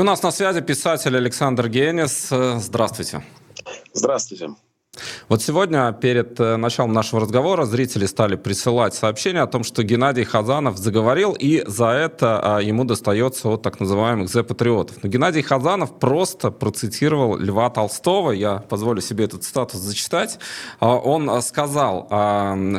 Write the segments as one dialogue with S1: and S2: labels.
S1: У нас на связи писатель Александр Генис. Здравствуйте.
S2: Здравствуйте.
S1: Вот сегодня перед э, началом нашего разговора зрители стали присылать сообщения о том, что Геннадий Хазанов заговорил, и за это а, ему достается от так называемых зе-патриотов. Но Геннадий Хазанов просто процитировал Льва Толстого, я позволю себе этот статус зачитать. А, он а, сказал,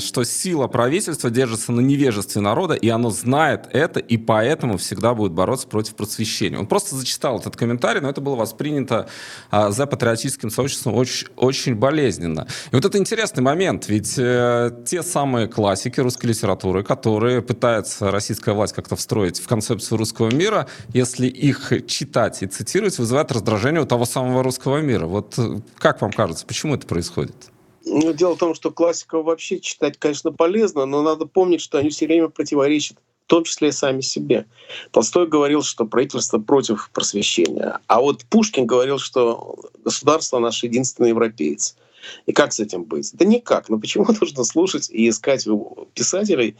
S1: что сила правительства держится на невежестве народа, и оно знает это, и поэтому всегда будет бороться против просвещения. Он просто зачитал этот комментарий, но это было воспринято за патриотическим сообществом очень, очень болезненно болезненно. И вот это интересный момент, ведь э, те самые классики русской литературы, которые пытается российская власть как-то встроить в концепцию русского мира, если их читать и цитировать, вызывает раздражение у того самого русского мира. Вот э, как вам кажется, почему это происходит?
S2: Ну, дело в том, что классиков вообще читать, конечно, полезно, но надо помнить, что они все время противоречат в том числе и сами себе. Толстой говорил, что правительство против просвещения, а вот Пушкин говорил, что государство наш единственный европеец. И как с этим быть? Да никак. Но почему нужно слушать и искать у писателей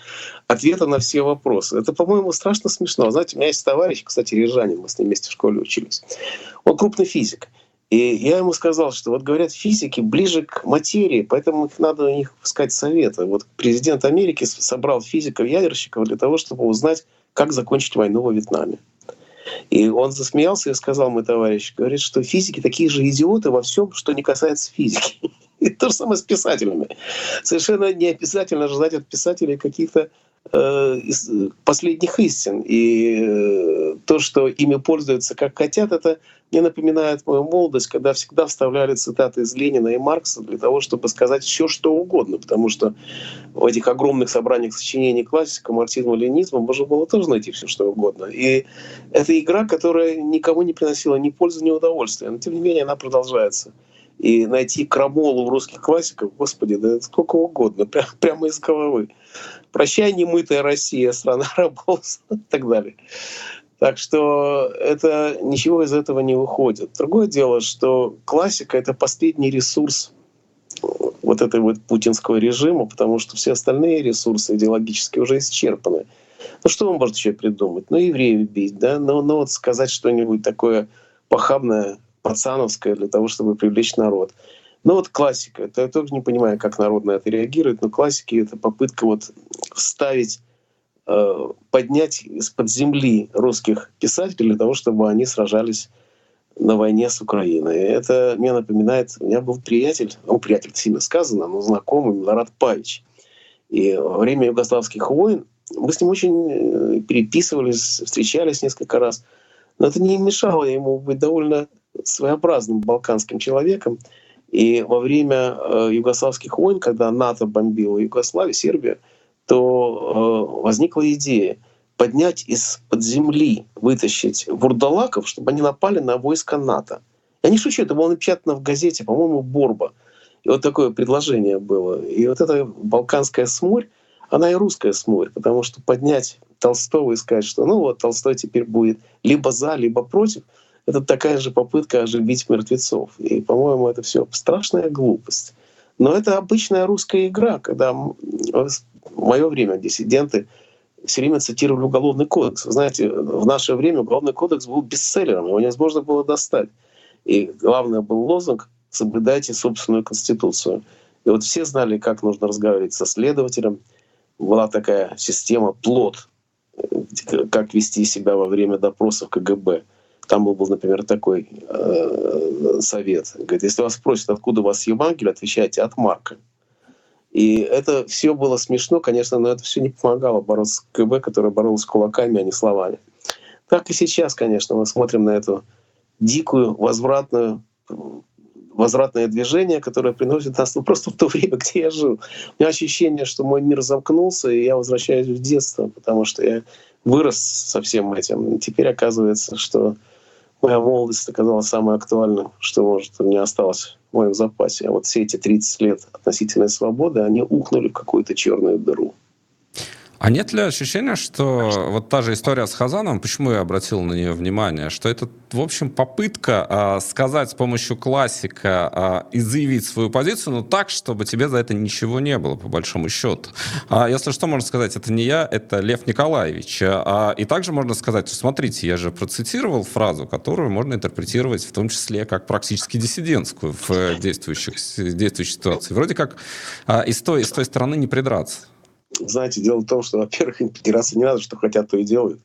S2: ответы на все вопросы? Это, по-моему, страшно смешно. Знаете, у меня есть товарищ, кстати, Рижанин, мы с ним вместе в школе учились. Он крупный физик. И я ему сказал, что вот говорят, физики ближе к материи, поэтому надо у них искать советы. Вот президент Америки собрал физиков-ядерщиков для того, чтобы узнать, как закончить войну во Вьетнаме. И он засмеялся и сказал мой товарищ, говорит, что физики такие же идиоты во всем, что не касается физики. И то же самое с писателями. Совершенно не обязательно ждать от писателей каких-то последних истин. И э, то, что ими пользуются как хотят, это мне напоминает мою молодость, когда всегда вставляли цитаты из Ленина и Маркса для того, чтобы сказать все, что угодно. Потому что в этих огромных собраниях сочинений классика, марксизма, ленизма можно было тоже найти все, что угодно. И это игра, которая никому не приносила ни пользы, ни удовольствия. Но тем не менее она продолжается. И найти крамолу в русских классиках, господи, да сколько угодно, прямо из головы. Прощай, немытая Россия, страна рабов и так далее. Так что это ничего из этого не выходит. Другое дело, что классика — это последний ресурс вот этой вот путинского режима, потому что все остальные ресурсы идеологически уже исчерпаны. Ну что он может еще придумать? Ну, евреев бить, да? Ну, ну вот сказать что-нибудь такое похабное, пацановское для того, чтобы привлечь народ. Ну вот классика. Это я тоже не понимаю, как народ на это реагирует, но классики — это попытка вот вставить, э, поднять из-под земли русских писателей для того, чтобы они сражались на войне с Украиной. Это мне напоминает, у меня был приятель, ну, приятель сильно сказано, но знакомый, Милорад Павич. И во время югославских войн мы с ним очень э, переписывались, встречались несколько раз. Но это не мешало ему быть довольно своеобразным балканским человеком. И во время э, югославских войн, когда НАТО бомбило Югославию, Сербию, то э, возникла идея поднять из-под земли, вытащить вурдалаков, чтобы они напали на войска НАТО. Я не шучу, это было напечатано в газете, по-моему, «Борба». И вот такое предложение было. И вот эта балканская смурь, она и русская смурь, потому что поднять Толстого и сказать, что ну вот Толстой теперь будет либо за, либо против — это такая же попытка оживить мертвецов. И, по-моему, это все страшная глупость. Но это обычная русская игра, когда в мое время диссиденты все время цитировали Уголовный кодекс. Вы знаете, в наше время Уголовный кодекс был бестселлером, его невозможно было достать. И главное был лозунг «Соблюдайте собственную конституцию». И вот все знали, как нужно разговаривать со следователем. Была такая система плод, как вести себя во время допросов КГБ. Там был, например, такой э, совет. Говорит, если вас спросят, откуда у вас Евангелие, отвечайте от Марка. И это все было смешно, конечно, но это все не помогало бороться с КБ, которая боролась кулаками, а не словами. Так и сейчас, конечно, мы смотрим на эту дикую, возвратную, возвратное движение, которое приносит нас ну, просто в то время, где я жил. У меня ощущение, что мой мир замкнулся, и я возвращаюсь в детство, потому что я вырос со всем этим. И теперь оказывается, что моя молодость оказалась самой актуальной, что, может, у меня осталось в моем запасе. А вот все эти 30 лет относительной свободы, они ухнули в какую-то черную дыру.
S1: А нет ли ощущения, что вот та же история с Хазаном, почему я обратил на нее внимание, что это, в общем, попытка а, сказать с помощью классика а, и заявить свою позицию, но так, чтобы тебе за это ничего не было, по большому счету. А, если что, можно сказать, это не я, это Лев Николаевич. А, и также можно сказать, смотрите, я же процитировал фразу, которую можно интерпретировать в том числе как практически диссидентскую в действующих, действующей ситуации. Вроде как а, и, с той, и с той стороны не придраться.
S2: Знаете, дело в том, что, во-первых, им придираться не надо, что хотят, то и делают.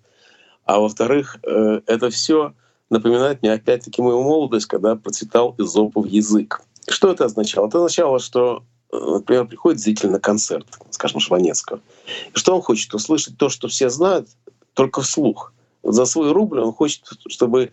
S2: А во-вторых, э, это все напоминает мне опять-таки мою молодость, когда процветал изопов язык. Что это означало? Это означало, что, э, например, приходит зритель на концерт, скажем, Шванецкого. И что он хочет? Услышать то, что все знают, только вслух. За свой рубль он хочет, чтобы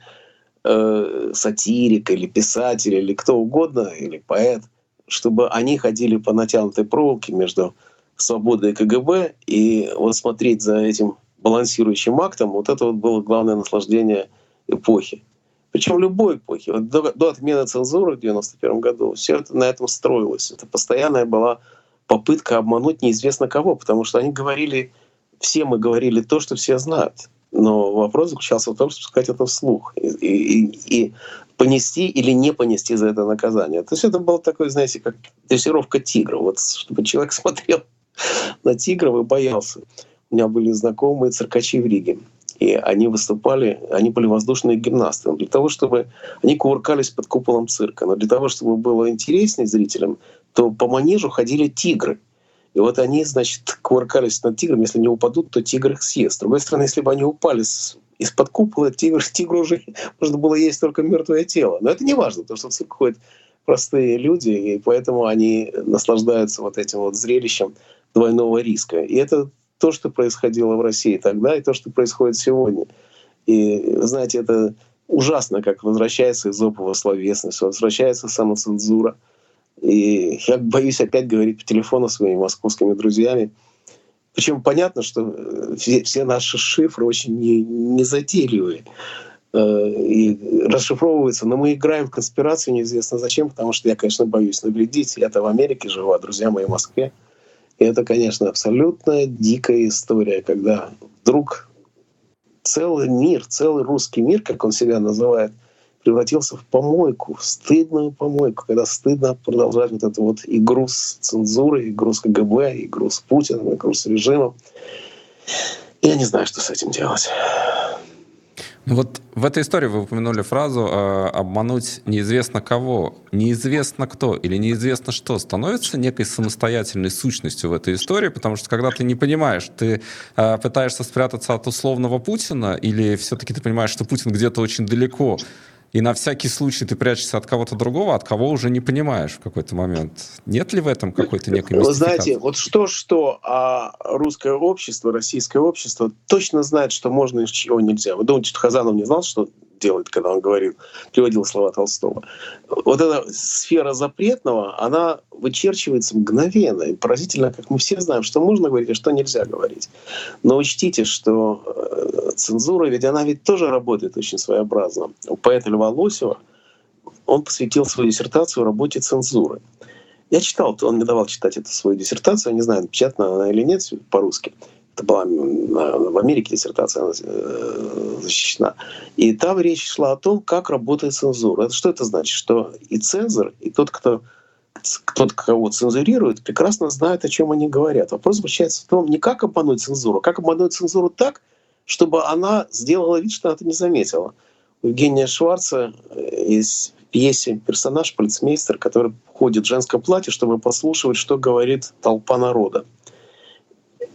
S2: э, сатирик или писатель или кто угодно, или поэт, чтобы они ходили по натянутой проволоке между свободы и КГБ, и вот смотреть за этим балансирующим актом, вот это вот было главное наслаждение эпохи. Причем любой эпохи. Вот до, до отмены цензуры в 91 году все это на этом строилось. Это постоянная была попытка обмануть неизвестно кого, потому что они говорили, все мы говорили то, что все знают. Но вопрос заключался в том, чтобы сказать это вслух и, и, и понести или не понести за это наказание. То есть это было такое, знаете, как дрессировка тигра. Вот чтобы человек смотрел на тигров и боялся. У меня были знакомые циркачи в Риге. И они выступали, они были воздушные гимнасты. Для того, чтобы они кувыркались под куполом цирка, но для того, чтобы было интереснее зрителям, то по манежу ходили тигры. И вот они, значит, кувыркались над тигром. Если не упадут, то тигр их съест. С другой стороны, если бы они упали из-под купола, тигр, тигру уже можно было есть только мертвое тело. Но это не важно, потому что в цирк ходят простые люди, и поэтому они наслаждаются вот этим вот зрелищем двойного риска. И это то, что происходило в России тогда, и то, что происходит сегодня. И, знаете, это ужасно, как возвращается изопова словесность, возвращается самоцензура. И я боюсь опять говорить по телефону своими московскими друзьями. Причем понятно, что все, все наши шифры очень незатейливые не э, и расшифровываются. Но мы играем в конспирацию неизвестно зачем, потому что я, конечно, боюсь навредить. Я-то в Америке живу, а друзья мои в Москве. И это, конечно, абсолютно дикая история, когда вдруг целый мир, целый русский мир, как он себя называет, превратился в помойку, в стыдную помойку, когда стыдно продолжать вот эту вот игру с цензурой, игру с КГБ, игру с Путиным, игру с режимом. Я не знаю, что с этим делать.
S1: Ну вот в этой истории вы упомянули фразу э, «обмануть неизвестно кого». Неизвестно кто или неизвестно что становится некой самостоятельной сущностью в этой истории, потому что когда ты не понимаешь, ты э, пытаешься спрятаться от условного Путина или все-таки ты понимаешь, что Путин где-то очень далеко, и на всякий случай ты прячешься от кого-то другого, от кого уже не понимаешь в какой-то момент. Нет ли в этом какой-то некой
S2: Вы знаете, вот что-что, а русское общество, российское общество точно знает, что можно и чего нельзя. Вы думаете, что Хазанов не знал, что делает, когда он говорил, приводил слова Толстого. Вот эта сфера запретного, она вычерчивается мгновенно. И поразительно, как мы все знаем, что можно говорить, а что нельзя говорить. Но учтите, что э, цензура, ведь она ведь тоже работает очень своеобразно. У поэта Льва Лосева он посвятил свою диссертацию работе цензуры. Я читал, он мне давал читать эту свою диссертацию, не знаю, напечатана она или нет по-русски это была в Америке диссертация э, защищена. И там речь шла о том, как работает цензура. Что это значит? Что и цензор, и тот, кто тот, кого цензурирует, прекрасно знает, о чем они говорят. Вопрос заключается в том, не как обмануть цензуру, а как обмануть цензуру так, чтобы она сделала вид, что она это не заметила. У Евгения Шварца э, есть в пьесе персонаж, полицмейстер, который ходит в женском платье, чтобы послушивать, что говорит толпа народа.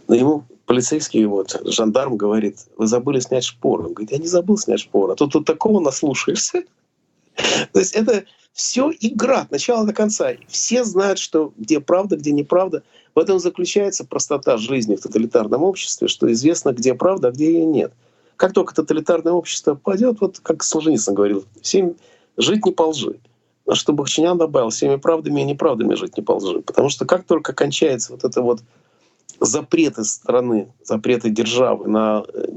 S2: Ему полицейский, вот, жандарм говорит, вы забыли снять шпоры. Он говорит, я не забыл снять шпоры, а тут, тут такого наслушаешься. То есть это все игра от начала до конца. Все знают, что где правда, где неправда. В этом заключается простота жизни в тоталитарном обществе, что известно, где правда, а где ее нет. Как только тоталитарное общество пойдет, вот как Солженицын говорил, всем жить не по лжи. А чтобы Бахчинян добавил, всеми правдами и неправдами жить не по лжи. Потому что как только кончается вот это вот запреты страны, запреты державы на э,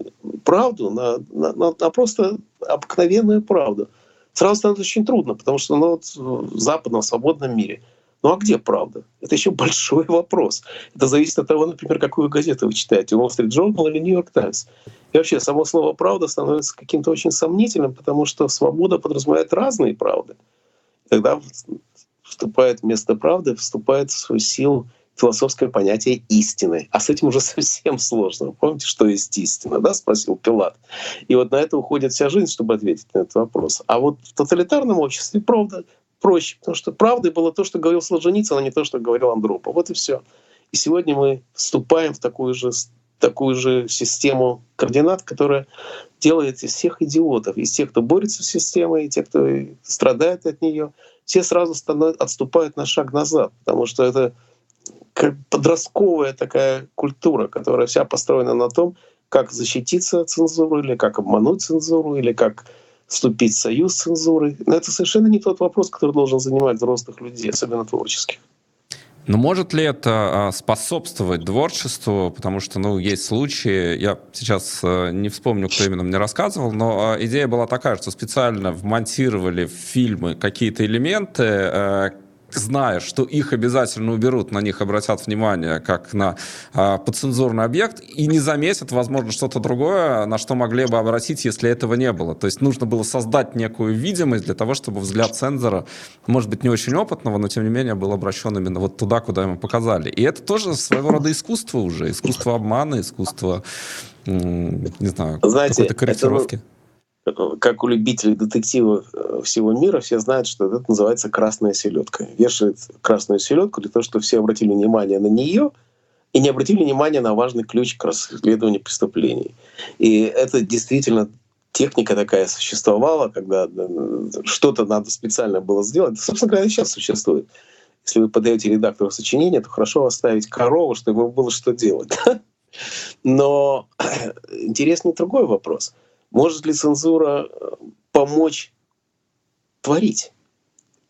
S2: правду, на, на, на, на просто обыкновенную правду, сразу становится очень трудно, потому что ну, вот в западном свободном мире Ну а где правда? Это еще большой вопрос. Это зависит от того, например, какую газету вы читаете, Wall Street Journal или New York Times. И вообще само слово «правда» становится каким-то очень сомнительным, потому что свобода подразумевает разные правды. Тогда вступает вместо правды, вступает в свою силу философское понятие истины. А с этим уже совсем сложно. Помните, что есть истина? Да, спросил Пилат. И вот на это уходит вся жизнь, чтобы ответить на этот вопрос. А вот в тоталитарном обществе правда проще, потому что правдой было то, что говорил Солженицын, а не то, что говорил Андропов. Вот и все. И сегодня мы вступаем в такую же, такую же систему координат, которая делает из всех идиотов, из тех, кто борется с системой, и тех, кто страдает от нее, все сразу отступают на шаг назад, потому что это подростковая такая культура, которая вся построена на том, как защититься от цензуры, или как обмануть цензуру, или как вступить в союз с цензурой. Но это совершенно не тот вопрос, который должен занимать взрослых людей, особенно творческих.
S1: Но может ли это а, способствовать творчеству? Потому что, ну, есть случаи, я сейчас э, не вспомню, кто именно мне рассказывал, но а, идея была такая, что специально вмонтировали в фильмы какие-то элементы, э, зная, что их обязательно уберут, на них обратят внимание как на э, подцензурный объект, и не заметят, возможно, что-то другое, на что могли бы обратить, если этого не было. То есть нужно было создать некую видимость для того, чтобы взгляд цензора, может быть, не очень опытного, но тем не менее был обращен именно вот туда, куда ему показали. И это тоже своего рода искусство уже, искусство обмана, искусство, не знаю, какой-то корректировки. Это
S2: как у любителей детективов э, всего мира, все знают, что это называется красная селедка. Вешает красную селедку для того, чтобы все обратили внимание на нее и не обратили внимания на важный ключ к расследованию преступлений. И это действительно техника такая существовала, когда что-то надо специально было сделать. Собственно говоря, сейчас существует. Если вы подаете редактору сочинение, то хорошо оставить корову, чтобы ему было что делать. Но интересный другой вопрос — может ли цензура э, помочь творить?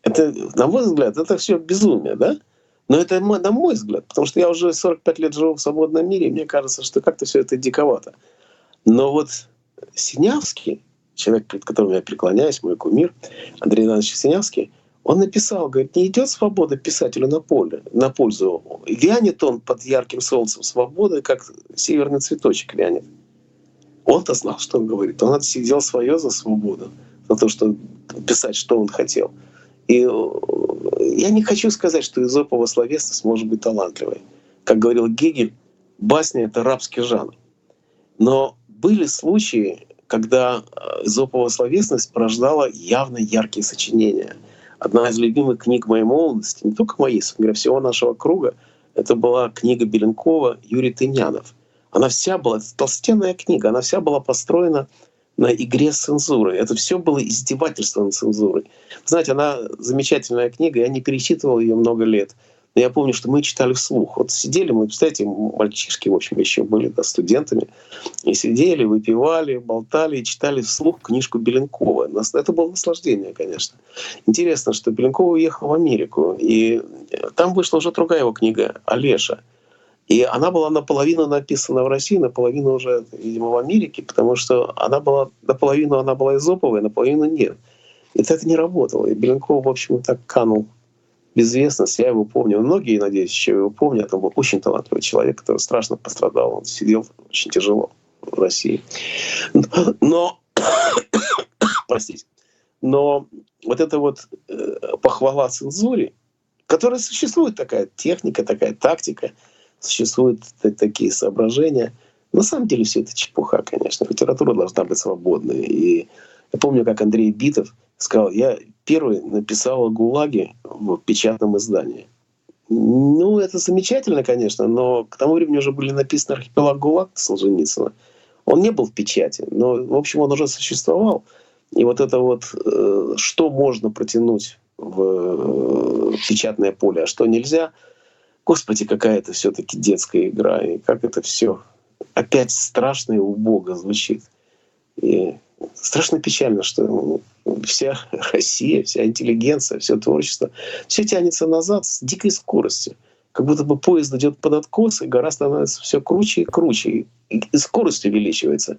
S2: Это, на мой взгляд, это все безумие, да? Но это на мой взгляд, потому что я уже 45 лет живу в свободном мире, и мне кажется, что как-то все это диковато. Но вот Синявский, человек, перед которым я преклоняюсь, мой кумир, Андрей Иванович Синявский, он написал, говорит, не идет свобода писателю на поле, на пользу. Вянет он под ярким солнцем свободы, как северный цветочек вянет. Он-то знал, что он говорит. Он отсидел свое за свободу, за то, что писать, что он хотел. И э, я не хочу сказать, что изопова словесность может быть талантливой. Как говорил Гегель, басня — это рабский жанр. Но были случаи, когда изопова словесность порождала явно яркие сочинения. Одна из любимых книг моей молодости, не только моей, говоря, всего нашего круга, это была книга Беленкова «Юрий Тынянов». Она вся была, толстенная книга, она вся была построена на игре с цензурой. Это все было издевательство над цензурой. Знаете, она замечательная книга, я не перечитывал ее много лет. Но я помню, что мы читали вслух. Вот сидели мы, представляете, мальчишки, в общем, еще были да, студентами, и сидели, выпивали, болтали и читали вслух книжку Беленкова. Это было наслаждение, конечно. Интересно, что Беленков уехал в Америку, и там вышла уже другая его книга «Олеша». И она была наполовину написана в России, наполовину уже, видимо, в Америке, потому что она была наполовину она была изоповая, наполовину нет. И это не работало. И Беленков, в общем, так канул безвестность. Я его помню. Многие, надеюсь, еще его помнят. Он был очень талантливый человек, который страшно пострадал. Он сидел очень тяжело в России. Но, простите, но вот эта вот э, похвала цензуре, которая существует такая техника, такая тактика — существуют такие соображения. На самом деле все это чепуха, конечно. Литература должна быть свободной. И я помню, как Андрей Битов сказал, я первый написал о ГУЛАГе в печатном издании. Ну, это замечательно, конечно, но к тому времени уже были написаны «Архипелаг ГУЛАГ» Солженицына. Он не был в печати, но, в общем, он уже существовал. И вот это вот, э, что можно протянуть в э, печатное поле, а что нельзя — Господи, какая это все-таки детская игра, и как это все опять страшно и убого звучит. И страшно печально, что вся Россия, вся интеллигенция, все творчество, все тянется назад с дикой скоростью. Как будто бы поезд идет под откос, и гора становится все круче и круче, и скорость увеличивается.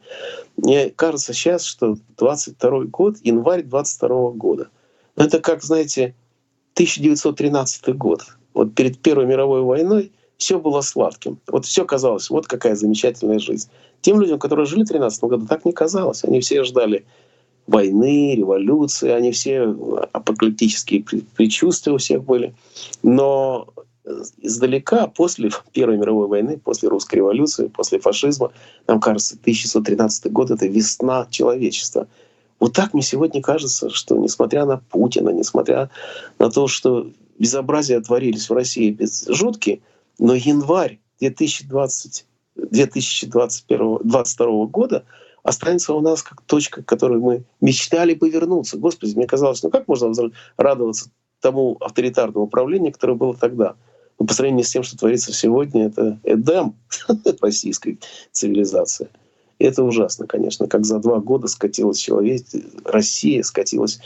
S2: Мне кажется сейчас, что 22 год, январь 22 года. Но это как, знаете, 1913 год. Вот перед Первой мировой войной все было сладким. Вот все казалось, вот какая замечательная жизнь. Тем людям, которые жили в 13 году, так не казалось. Они все ждали войны, революции, они все апокалиптические предчувствия у всех были. Но издалека, после Первой мировой войны, после русской революции, после фашизма, нам кажется, 1913 год — это весна человечества. Вот так мне сегодня кажется, что несмотря на Путина, несмотря на то, что безобразия творились в России без жуткие, но январь 2020, 2021, 2022 года останется у нас как точка, к которой мы мечтали бы вернуться. Господи, мне казалось, ну как можно радоваться тому авторитарному управлению, которое было тогда? Ну, по сравнению с тем, что творится сегодня, это Эдем российской цивилизации. И это ужасно, конечно, как за два года скатилась человек, Россия скатилась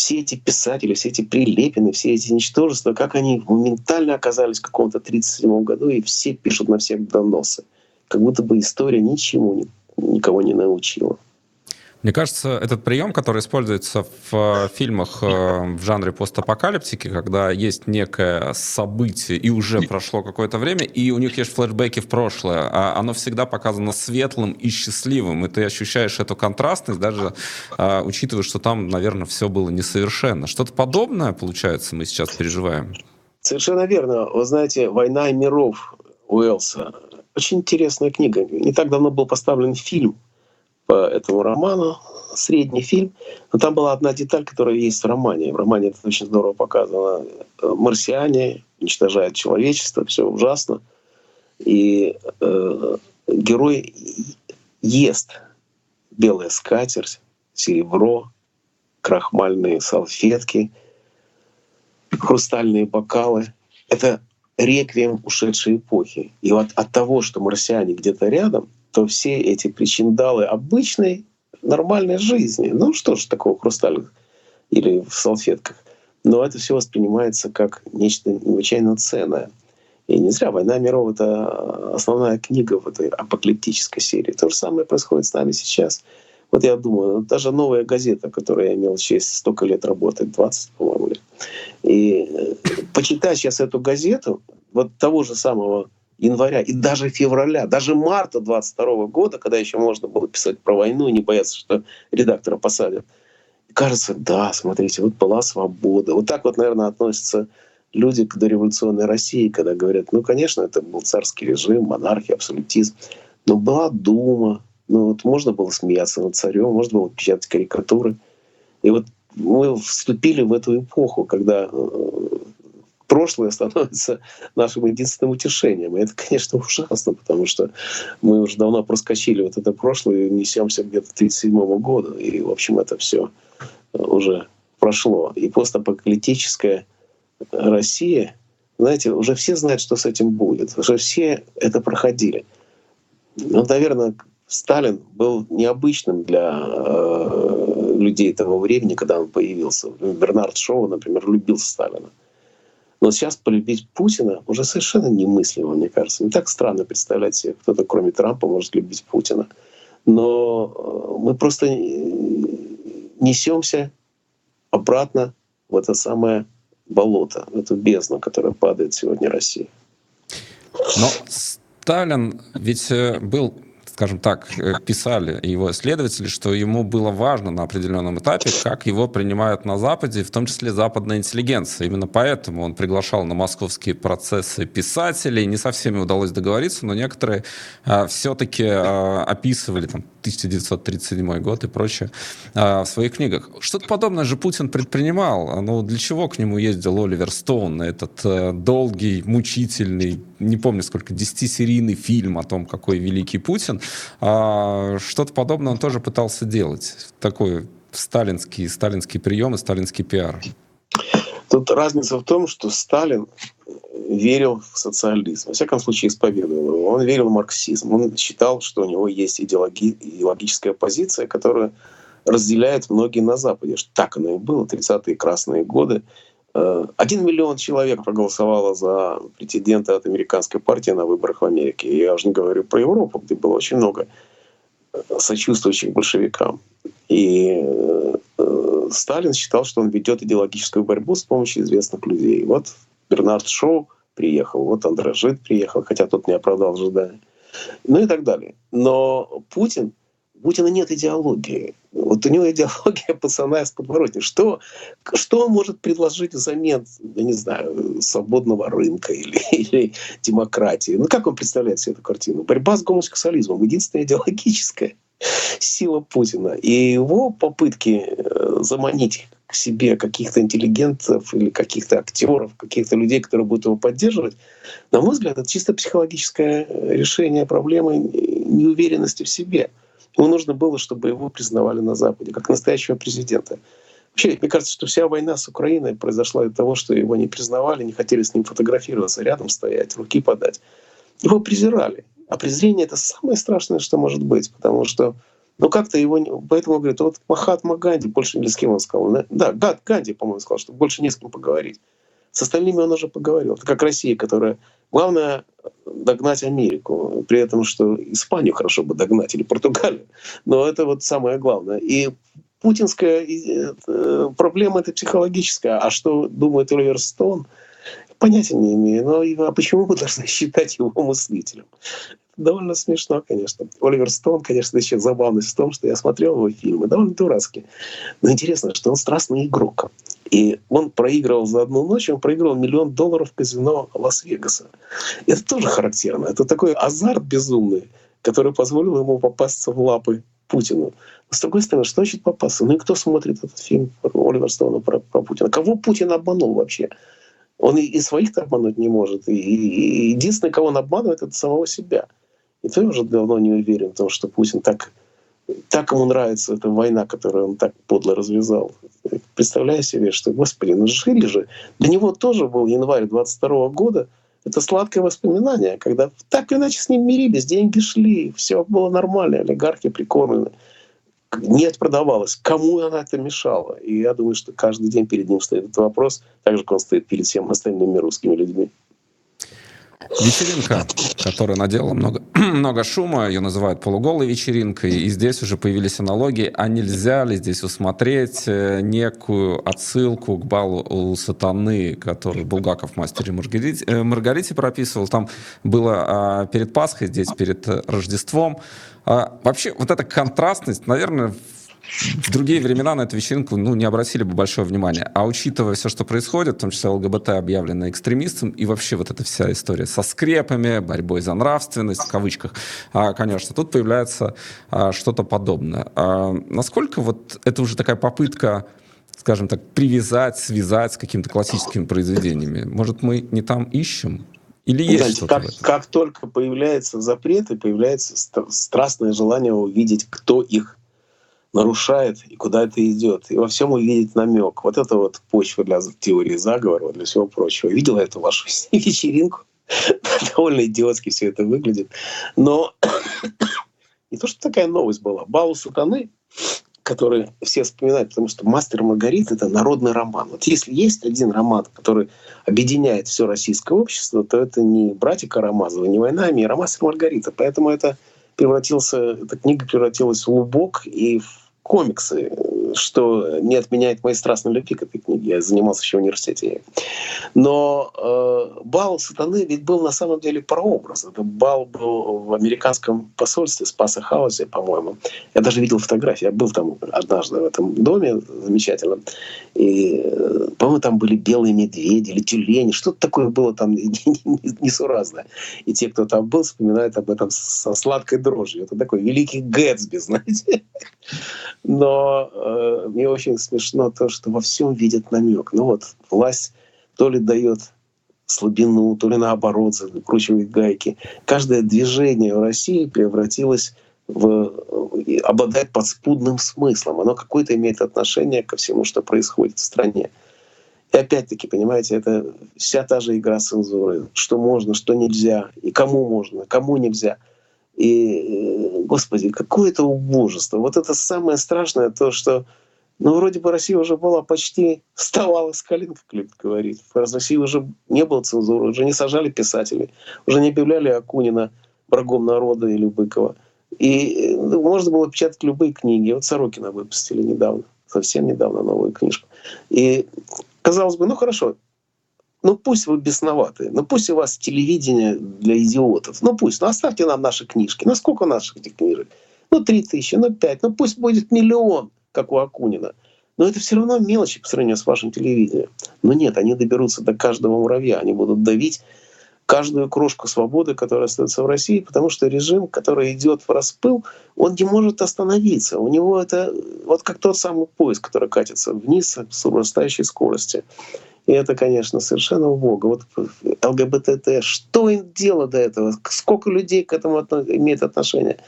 S2: все эти писатели, все эти Прилепины, все эти ничтожества, как они моментально оказались в каком-то 37 году, и все пишут на всех доносы. Как будто бы история ничему никого не научила.
S1: Мне кажется, этот прием, который используется в э, фильмах э, в жанре постапокалиптики, когда есть некое событие, и уже прошло какое-то время, и у них есть флешбеки в прошлое, а оно всегда показано светлым и счастливым, и ты ощущаешь эту контрастность, даже э, учитывая, что там, наверное, все было несовершенно. Что-то подобное, получается, мы сейчас переживаем?
S2: Совершенно верно. Вы знаете, «Война миров» Уэлса — очень интересная книга. Не так давно был поставлен фильм по этому роману, средний фильм. Но там была одна деталь, которая есть в романе. В романе это очень здорово показано. Марсиане уничтожают человечество, все ужасно. И э, герой ест белая скатерть, серебро, крахмальные салфетки, хрустальные бокалы. Это реквием ушедшей эпохи. И вот от того, что марсиане где-то рядом — то все эти причиндалы обычной нормальной жизни. Ну что ж такого хрустальных или в салфетках. Но это все воспринимается как нечто необычайно ценное. И не зря «Война миров» — это основная книга в этой апокалиптической серии. То же самое происходит с нами сейчас. Вот я думаю, даже новая газета, которую я имел честь столько лет работать, 20, по-моему, лет. И э, почитать сейчас эту газету, вот того же самого января и даже февраля, даже марта 22 года, когда еще можно было писать про войну и не бояться, что редактора посадят. И кажется, да, смотрите, вот была свобода. Вот так вот, наверное, относятся люди к дореволюционной России, когда говорят, ну, конечно, это был царский режим, монархия, абсолютизм, но была Дума, ну, вот можно было смеяться над царем, можно было печатать карикатуры. И вот мы вступили в эту эпоху, когда э, прошлое становится нашим единственным утешением. И это, конечно, ужасно, потому что мы уже давно проскочили вот это прошлое и несемся где-то к 1937 году. И, в общем, это все уже прошло. И постапокалиптическая Россия, знаете, уже все знают, что с этим будет. Уже все это проходили. Ну, наверное, Сталин был необычным для э, людей того времени, когда он появился. Бернард Шоу, например, любил Сталина. Но сейчас полюбить Путина уже совершенно немыслимо, мне кажется. Не так странно представлять себе, кто-то кроме Трампа может любить Путина. Но э, мы просто несемся обратно в это самое болото, в эту бездну, которая падает сегодня России.
S1: Но Сталин ведь э, был скажем так, э, писали его исследователи, что ему было важно на определенном этапе, как его принимают на Западе, в том числе западная интеллигенция. Именно поэтому он приглашал на московские процессы писателей. Не со всеми удалось договориться, но некоторые а, все-таки а, описывали там 1937 год и прочее а, в своих книгах. Что-то подобное же Путин предпринимал. Ну, для чего к нему ездил Оливер Стоун на этот а, долгий, мучительный, не помню сколько, десятисерийный фильм о том, какой великий Путин. А, что-то подобное он тоже пытался делать. Такой сталинский, сталинский прием и сталинский пиар.
S2: Тут разница в том, что Сталин верил в социализм, во всяком случае исповедовал его. Он верил в марксизм. Он считал, что у него есть идеологи- идеологическая позиция, которая разделяет многие на Западе. Так оно и было, 30-е красные годы. Э, один миллион человек проголосовало за претендента от американской партии на выборах в Америке. Я уже не говорю про Европу, где было очень много э, сочувствующих большевикам. И э, Сталин считал, что он ведет идеологическую борьбу с помощью известных людей. Вот Бернард Шоу приехал, вот Андрожит приехал, хотя тот не оправдал ожидания. Ну и так далее. Но Путин Путина нет идеологии. Вот у него идеология пацана из подворотни. Что, что он может предложить взамен, я не знаю, свободного рынка или, или демократии? Ну как он представляет себе эту картину? Борьба с гомосексуализмом. Единственная идеологическая сила Путина. И его попытки э, заманить к себе каких-то интеллигентов или каких-то актеров, каких-то людей, которые будут его поддерживать, на мой взгляд, это чисто психологическое решение проблемы неуверенности в себе. Ему нужно было, чтобы его признавали на Западе, как настоящего президента. Вообще, мне кажется, что вся война с Украиной произошла из-за того, что его не признавали, не хотели с ним фотографироваться, рядом стоять, руки подать. Его презирали. А презрение — это самое страшное, что может быть, потому что ну как-то его... Поэтому говорит, вот Махатма Ганди, больше не с кем он сказал. Да, Ганди, по-моему, сказал, что больше не с кем поговорить. С остальными он уже поговорил. Это как Россия, которая... Главное догнать Америку. При этом, что Испанию хорошо бы догнать или Португалию. Но это вот самое главное. И путинская э, проблема это психологическая. А что думает Оливер Стоун, понятия не имею. Но а почему мы должны считать его мыслителем? довольно смешно, конечно. Оливер Стоун, конечно, еще забавность в том, что я смотрел его фильмы, довольно дурацкие. Но интересно, что он страстный игрок. И он проигрывал за одну ночь, он проигрывал миллион долларов казино Лас-Вегаса. Это тоже характерно. Это такой азарт безумный, который позволил ему попасться в лапы Путину. Но с другой стороны, что значит попасться? Ну и кто смотрит этот фильм Оливер Стоуна про, про Путина? Кого Путин обманул вообще? Он и, и своих-то обмануть не может. И, и, и единственное, кого он обманывает, это самого себя. И то я уже давно не уверен в том, что Путин так, так ему нравится эта война, которую он так подло развязал. Представляю себе, что, господи, ну жили же. Для него тоже был январь 22 года. Это сладкое воспоминание, когда так иначе с ним мирились, деньги шли, все было нормально, олигархи прикормлены. Нет продавалось. Кому она это мешала? И я думаю, что каждый день перед ним стоит этот вопрос, так же, как он стоит перед всеми остальными русскими людьми.
S1: Вечеринка, которая наделала много, много шума, ее называют полуголой вечеринкой, и здесь уже появились аналогии, а нельзя ли здесь усмотреть э, некую отсылку к балу у сатаны, который Булгаков в «Мастере Маргарите», э, Маргарите прописывал, там было а, перед Пасхой, здесь перед Рождеством. А, вообще, вот эта контрастность, наверное, в другие времена на эту вечеринку ну, не обратили бы большое внимание. А учитывая все, что происходит, в том числе ЛГБТ объявлено экстремистом, и вообще вот эта вся история со скрепами, борьбой за нравственность, в кавычках, а, конечно, тут появляется а, что-то подобное. А, насколько вот это уже такая попытка скажем так, привязать, связать с какими-то классическими произведениями? Может, мы не там ищем? Или есть Знаете,
S2: как, как только появляются запреты, появляется страстное желание увидеть, кто их нарушает и куда это идет. И во всем увидеть намек. Вот это вот почва для теории заговора, для всего прочего. Видела эту вашу вечеринку? Довольно идиотски все это выглядит. Но не то, что такая новость была. Бал сатаны, который все вспоминают, потому что «Мастер Маргарита» — это народный роман. Вот если есть один роман, который объединяет все российское общество, то это не «Братья Карамазовы», не «Война а мир», а «Мастер Маргарита». Поэтому это превратился, эта книга превратилась в лубок и в комиксы, что не отменяет моей страстной любви к этой книге. Я занимался еще в университете. Но э, бал сатаны ведь был на самом деле прообраз. Это бал был в американском посольстве Спаса Хаусе, по-моему. Я даже видел фотографии. Я был там однажды в этом доме замечательном. И, э, по-моему, там были белые медведи или тюлени. Что-то такое было там несуразное. И те, кто там был, вспоминают об этом со сладкой дрожью. Это такой великий Гэтсби, знаете. Но мне очень смешно то, что во всем видят намек. Ну вот власть то ли дает слабину, то ли наоборот закручивает гайки. Каждое движение в России превратилось в, обладает подспудным смыслом. Оно какое-то имеет отношение ко всему, что происходит в стране. И опять-таки, понимаете, это вся та же игра цензуры. Что можно, что нельзя, и кому можно, кому нельзя — и, э, господи, какое это убожество. Вот это самое страшное, то, что ну, вроде бы Россия уже была почти вставала с колен, как любят говорить. В России уже не было цензуры, уже не сажали писателей, уже не объявляли Акунина врагом народа или Быкова. И ну, можно было печатать любые книги. Вот Сорокина выпустили недавно. совсем недавно новую книжку. И казалось бы, ну хорошо, ну пусть вы бесноватые, ну пусть у вас телевидение для идиотов, ну пусть, ну оставьте нам наши книжки. Ну сколько наших этих книжек? Ну три тысячи, ну пять, ну пусть будет миллион, как у Акунина. Но это все равно мелочи по сравнению с вашим телевидением. Но нет, они доберутся до каждого муравья, они будут давить каждую крошку свободы, которая остается в России, потому что режим, который идет в распыл, он не может остановиться. У него это вот как тот самый поезд, который катится вниз с урастающей скорости. И это, конечно, совершенно убого. Вот ЛГБТ, что им дело до этого? Сколько людей к этому имеет отношение?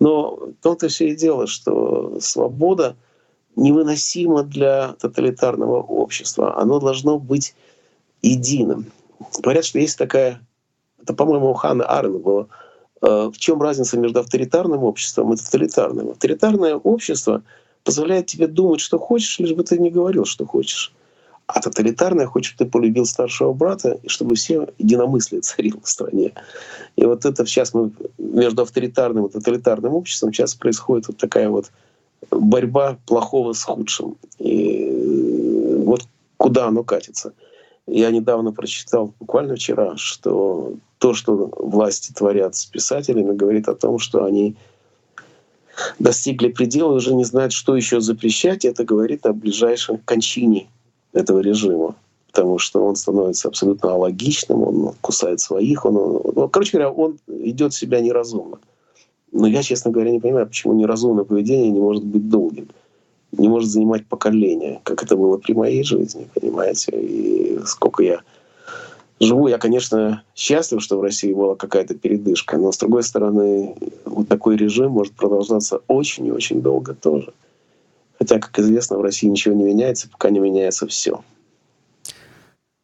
S2: Но в том-то все и дело, что свобода невыносима для тоталитарного общества. Оно должно быть единым. Говорят, что есть такая, это, по-моему, у Ханны Арен было, э, в чем разница между авторитарным обществом и тоталитарным? Авторитарное общество позволяет тебе думать, что хочешь, лишь бы ты не говорил, что хочешь. А тоталитарное хочет, чтобы ты полюбил старшего брата, и чтобы все единомыслие царило в стране. И вот это сейчас мы между авторитарным и тоталитарным обществом сейчас происходит вот такая вот борьба плохого с худшим. И вот куда оно катится. Я недавно прочитал, буквально вчера, что то, что власти творят с писателями, говорит о том, что они достигли предела, уже не знают, что еще запрещать. Это говорит о ближайшем кончине этого режима, потому что он становится абсолютно алогичным, он кусает своих, он, ну, короче говоря, он идет себя неразумно. Но я, честно говоря, не понимаю, почему неразумное поведение не может быть долгим, не может занимать поколение, как это было при моей жизни, понимаете? И сколько я живу, я, конечно, счастлив, что в России была какая-то передышка, но, с другой стороны, вот такой режим может продолжаться очень и очень долго тоже. Хотя, как известно, в России ничего не меняется, пока не меняется все.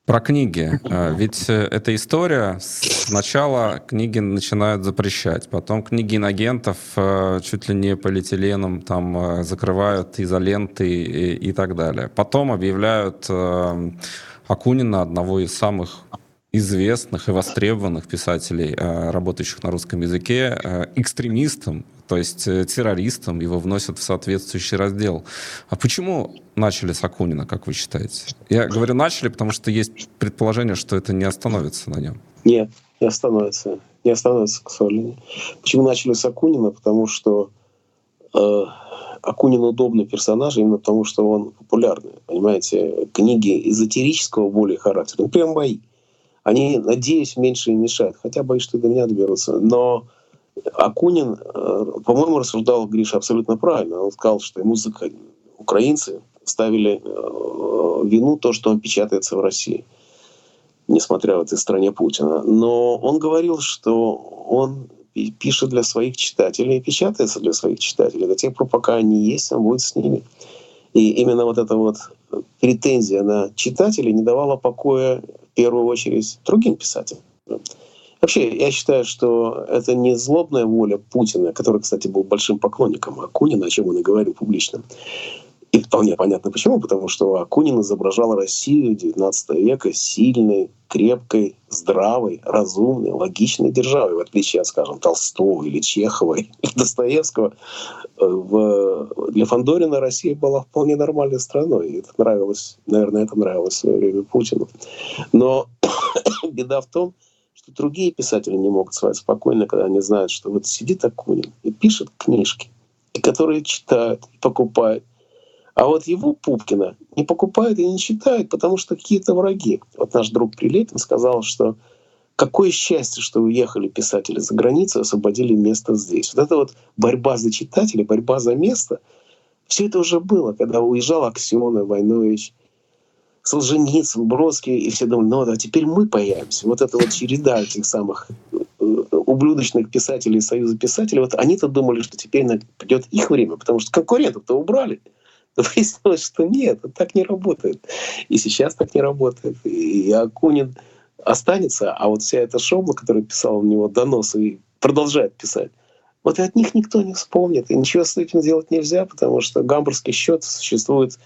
S1: Про книги. А, ведь э, эта история, сначала книги начинают запрещать, потом книги инагентов э, чуть ли не полиэтиленом там э, закрывают изоленты и, и так далее. Потом объявляют Акунина, одного из самых известных и востребованных писателей, работающих на русском языке, экстремистом, то есть э, террористом, его вносят в соответствующий раздел. А почему начали с Акунина, как вы считаете? Я говорю начали, потому что есть предположение, что это не остановится на нем.
S2: Нет, не остановится. Не остановится, к сожалению. Почему начали с Акунина? Потому что э, Акунин удобный персонаж именно потому, что он популярный. Понимаете, книги эзотерического более характера, например, мои, они, надеюсь, меньше им мешают. Хотя боюсь, что до меня доберутся. Но Акунин, э, по-моему, рассуждал Гриша абсолютно правильно. Он сказал, что музыка украинцы ставили э, вину то, что он печатается в России, несмотря в этой стране Путина. Но он говорил, что он пишет для своих читателей печатается для своих читателей. До тех пор, пока они есть, он будет с ними. И именно вот эта вот претензия на читателей не давала покоя первую очередь другим писателям. Вообще, я считаю, что это не злобная воля Путина, который, кстати, был большим поклонником Акунина, о чем он и говорил публично. И вполне понятно почему, потому что Акунин изображал Россию XIX века сильной, крепкой, здравой, разумной, логичной державой, в отличие от, скажем, Толстого или Чехова или Достоевского. В... Для Фандорина Россия была вполне нормальной страной, и это нравилось, наверное, это нравилось в свое время Путину. Но беда в том, что другие писатели не могут спать спокойно, когда они знают, что вот сидит Акунин и пишет книжки, и которые читают, и покупают. А вот его Пупкина не покупают и не читают, потому что какие-то враги. Вот наш друг Прилепин сказал, что какое счастье, что уехали писатели за границу, освободили место здесь. Вот это вот борьба за читателей, борьба за место, все это уже было, когда уезжал Аксенов, Войнович, Солженицын, Бродский, и все думали, ну да, теперь мы появимся. Вот эта вот череда этих самых э, ублюдочных писателей Союза писателей, вот они-то думали, что теперь придет их время, потому что конкурентов-то убрали. Выяснилось, что нет, так не работает. И сейчас так не работает. И Акунин останется, а вот вся эта шобла, которая писала у него доносы и продолжает писать, вот от них никто не вспомнит. И ничего с этим сделать нельзя, потому что гамбургский счет существует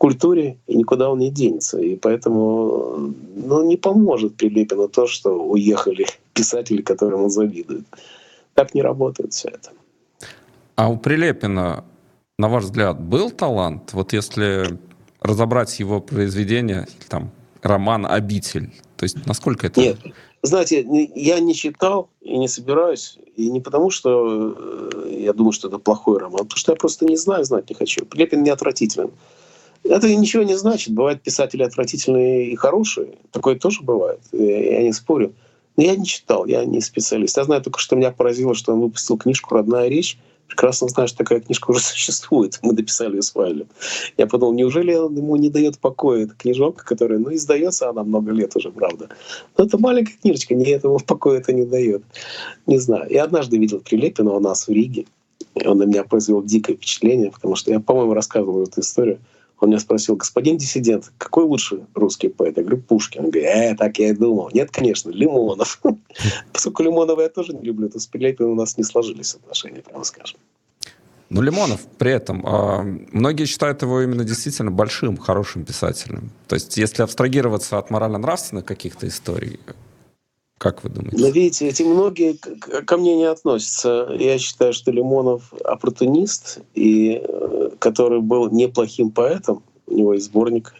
S2: культуре, и никуда он не денется. И поэтому ну, не поможет Прилепину то, что уехали писатели, которым он завидует. Так не работает все это.
S1: А у Прилепина на ваш взгляд, был талант? Вот если разобрать его произведение, там, роман «Обитель», то есть насколько это...
S2: Нет, знаете, я не читал и не собираюсь, и не потому, что э, я думаю, что это плохой роман, потому что я просто не знаю, знать не хочу. Прилепин не отвратителен. Это ничего не значит. Бывают писатели отвратительные и хорошие. Такое тоже бывает. Я не спорю. Но я не читал, я не специалист. Я знаю только, что меня поразило, что он выпустил книжку «Родная речь», прекрасно знаю, что такая книжка уже существует. Мы дописали ее с Вайлем. Я подумал, неужели он ему не дает покоя эта книжонка, которая, ну, издается она много лет уже, правда. Но это маленькая книжечка, не этого покоя это не дает. Не знаю. Я однажды видел Прилепина у нас в Риге. Он на меня произвел дикое впечатление, потому что я, по-моему, рассказывал эту историю. Он меня спросил, господин диссидент, какой лучше русский поэт? Я говорю, Пушкин. Он говорит, э, так я и думал. Нет, конечно, Лимонов. Поскольку Лимонова я тоже не люблю, то с Пилепиным у нас не сложились отношения, прямо скажем.
S1: Ну, Лимонов при этом, э, многие считают его именно действительно большим, хорошим писателем. То есть, если абстрагироваться от морально-нравственных каких-то историй, как вы думаете?
S2: Но видите, эти многие ко мне не относятся. Я считаю, что Лимонов оппортунист, и э, который был неплохим поэтом. У него есть сборник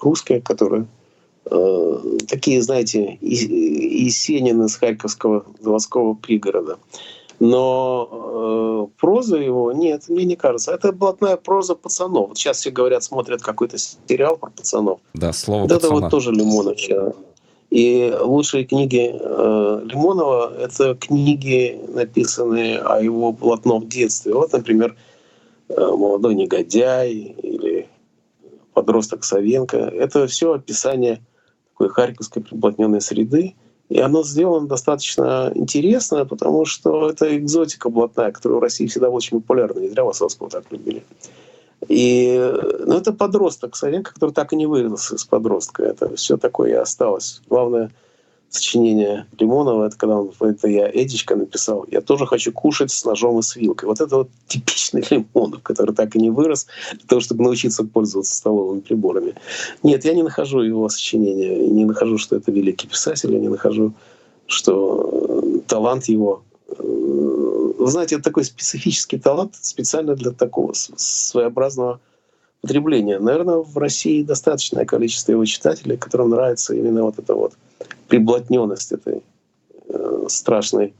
S2: русский, который э, такие, знаете, Есенин из Харьковского заводского пригорода. Но э, проза его, нет, мне не кажется. Это блатная проза пацанов. Вот сейчас все говорят, смотрят какой-то сериал про пацанов.
S1: Да, слово
S2: вот пацана. Это вот тоже Лимонов. И лучшие книги э, Лимонова — это книги, написанные о его блатном детстве. Вот, например, э, «Молодой негодяй» или «Подросток Савенко». Это все описание такой харьковской приблотненной среды. И оно сделано достаточно интересно, потому что это экзотика блатная, которая в России всегда очень популярна. Не зря Высоцкого так любили. И ну, это подросток Савенко, который так и не вырос из подростка. Это все такое и осталось. Главное сочинение Лимонова, это когда он, это я Эдичка написал, я тоже хочу кушать с ножом и с вилкой. Вот это вот типичный Лимонов, который так и не вырос для того, чтобы научиться пользоваться столовыми приборами. Нет, я не нахожу его сочинения, не нахожу, что это великий писатель, я не нахожу, что талант его вы знаете, это такой специфический талант специально для такого своеобразного потребления. Наверное, в России достаточное количество его читателей, которым нравится именно вот эта вот приблотненность этой э, страшной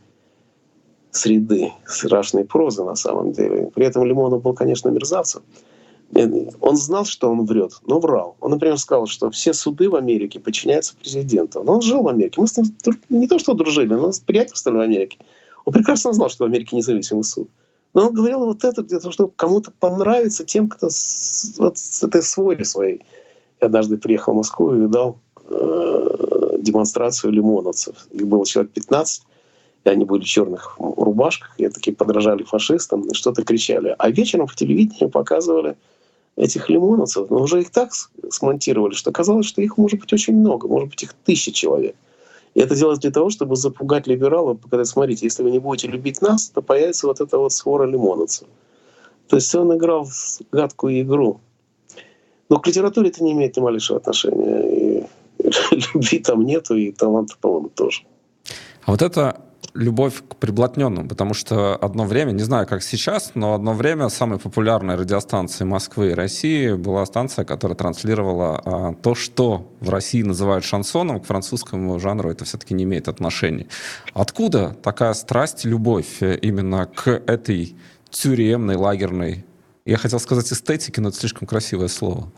S2: среды, страшной прозы на самом деле. При этом Лимонов был, конечно, мерзавцем. Э, он знал, что он врет, но врал. Он, например, сказал, что все суды в Америке подчиняются президенту. Но он жил в Америке. Мы с ним не то что дружили, но приятельствовали в Америке. Он прекрасно знал, что в Америке независимый суд. Но он говорил вот это для того, чтобы кому-то понравиться тем, кто с, вот с этой своей своей. Я однажды приехал в Москву и видал э, демонстрацию лимоновцев. Их было человек 15, и они были в черных рубашках, и такие подражали фашистам, и что-то кричали. А вечером в телевидении показывали этих лимоновцев, но уже их так смонтировали, что казалось, что их может быть очень много, может быть их тысячи человек. И это делается для того, чтобы запугать либералов, показать, смотрите, если вы не будете любить нас, то появится вот эта вот свора лимоновцев. То есть он играл в гадкую игру. Но к литературе это не имеет ни малейшего отношения. И любви там нету, и таланта, по-моему, тоже.
S1: А вот это любовь к приблотненным, потому что одно время, не знаю, как сейчас, но одно время самой популярной радиостанцией Москвы и России была станция, которая транслировала а, то, что в России называют шансоном, к французскому жанру это все-таки не имеет отношения. Откуда такая страсть, любовь э, именно к этой тюремной, лагерной, я хотел сказать эстетике, но это слишком красивое слово.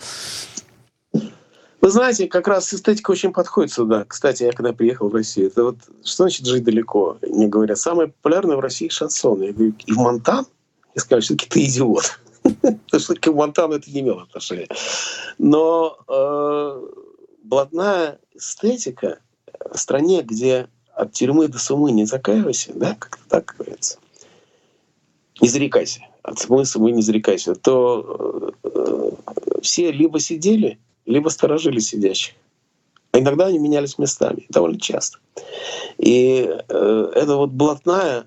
S2: Вы знаете, как раз эстетика очень подходит сюда. Кстати, я когда приехал в Россию, это вот что значит жить далеко? Мне говорят, самое популярное в России шансон. Я говорю, и в Монтан? Я сказал, что ты идиот. Потому что к Монтану это не имело отношения. Но э, блатная эстетика в стране, где от тюрьмы до сумы не закаивайся, да, как-то так говорится, не зарекайся, от сумы сумы не зарекайся, то э, э, все либо сидели, либо сторожили сидящих. А иногда они менялись местами, довольно часто. И э, эта вот блатная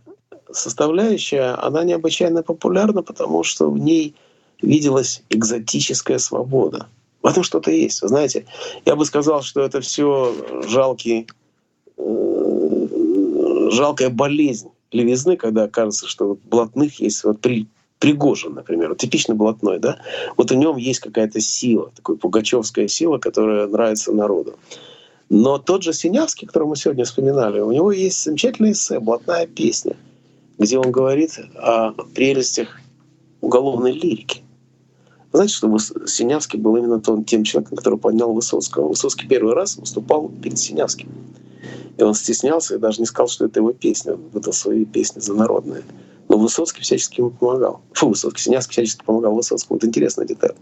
S2: составляющая, она необычайно популярна, потому что в ней виделась экзотическая свобода. В этом что-то есть. Вы знаете, я бы сказал, что это все жалкий, э, жалкая болезнь левизны, когда кажется, что вот блатных есть вот при, Пригожин, например, типичный блатной, да, вот в нем есть какая-то сила, такая пугачевская сила, которая нравится народу. Но тот же Синявский, которого мы сегодня вспоминали, у него есть замечательная эссе «Блатная песня», где он говорит о прелестях уголовной лирики. Знаете, что Синявский был именно тем человеком, который поднял Высоцкого. Высоцкий первый раз выступал перед Синявским. И он стеснялся и даже не сказал, что это его песня. Выдал свои песни за народные. Но Высоцкий всячески ему помогал. Фу, Высоцкий, Синявский всячески помогал Высоцкому. Это интересная деталь.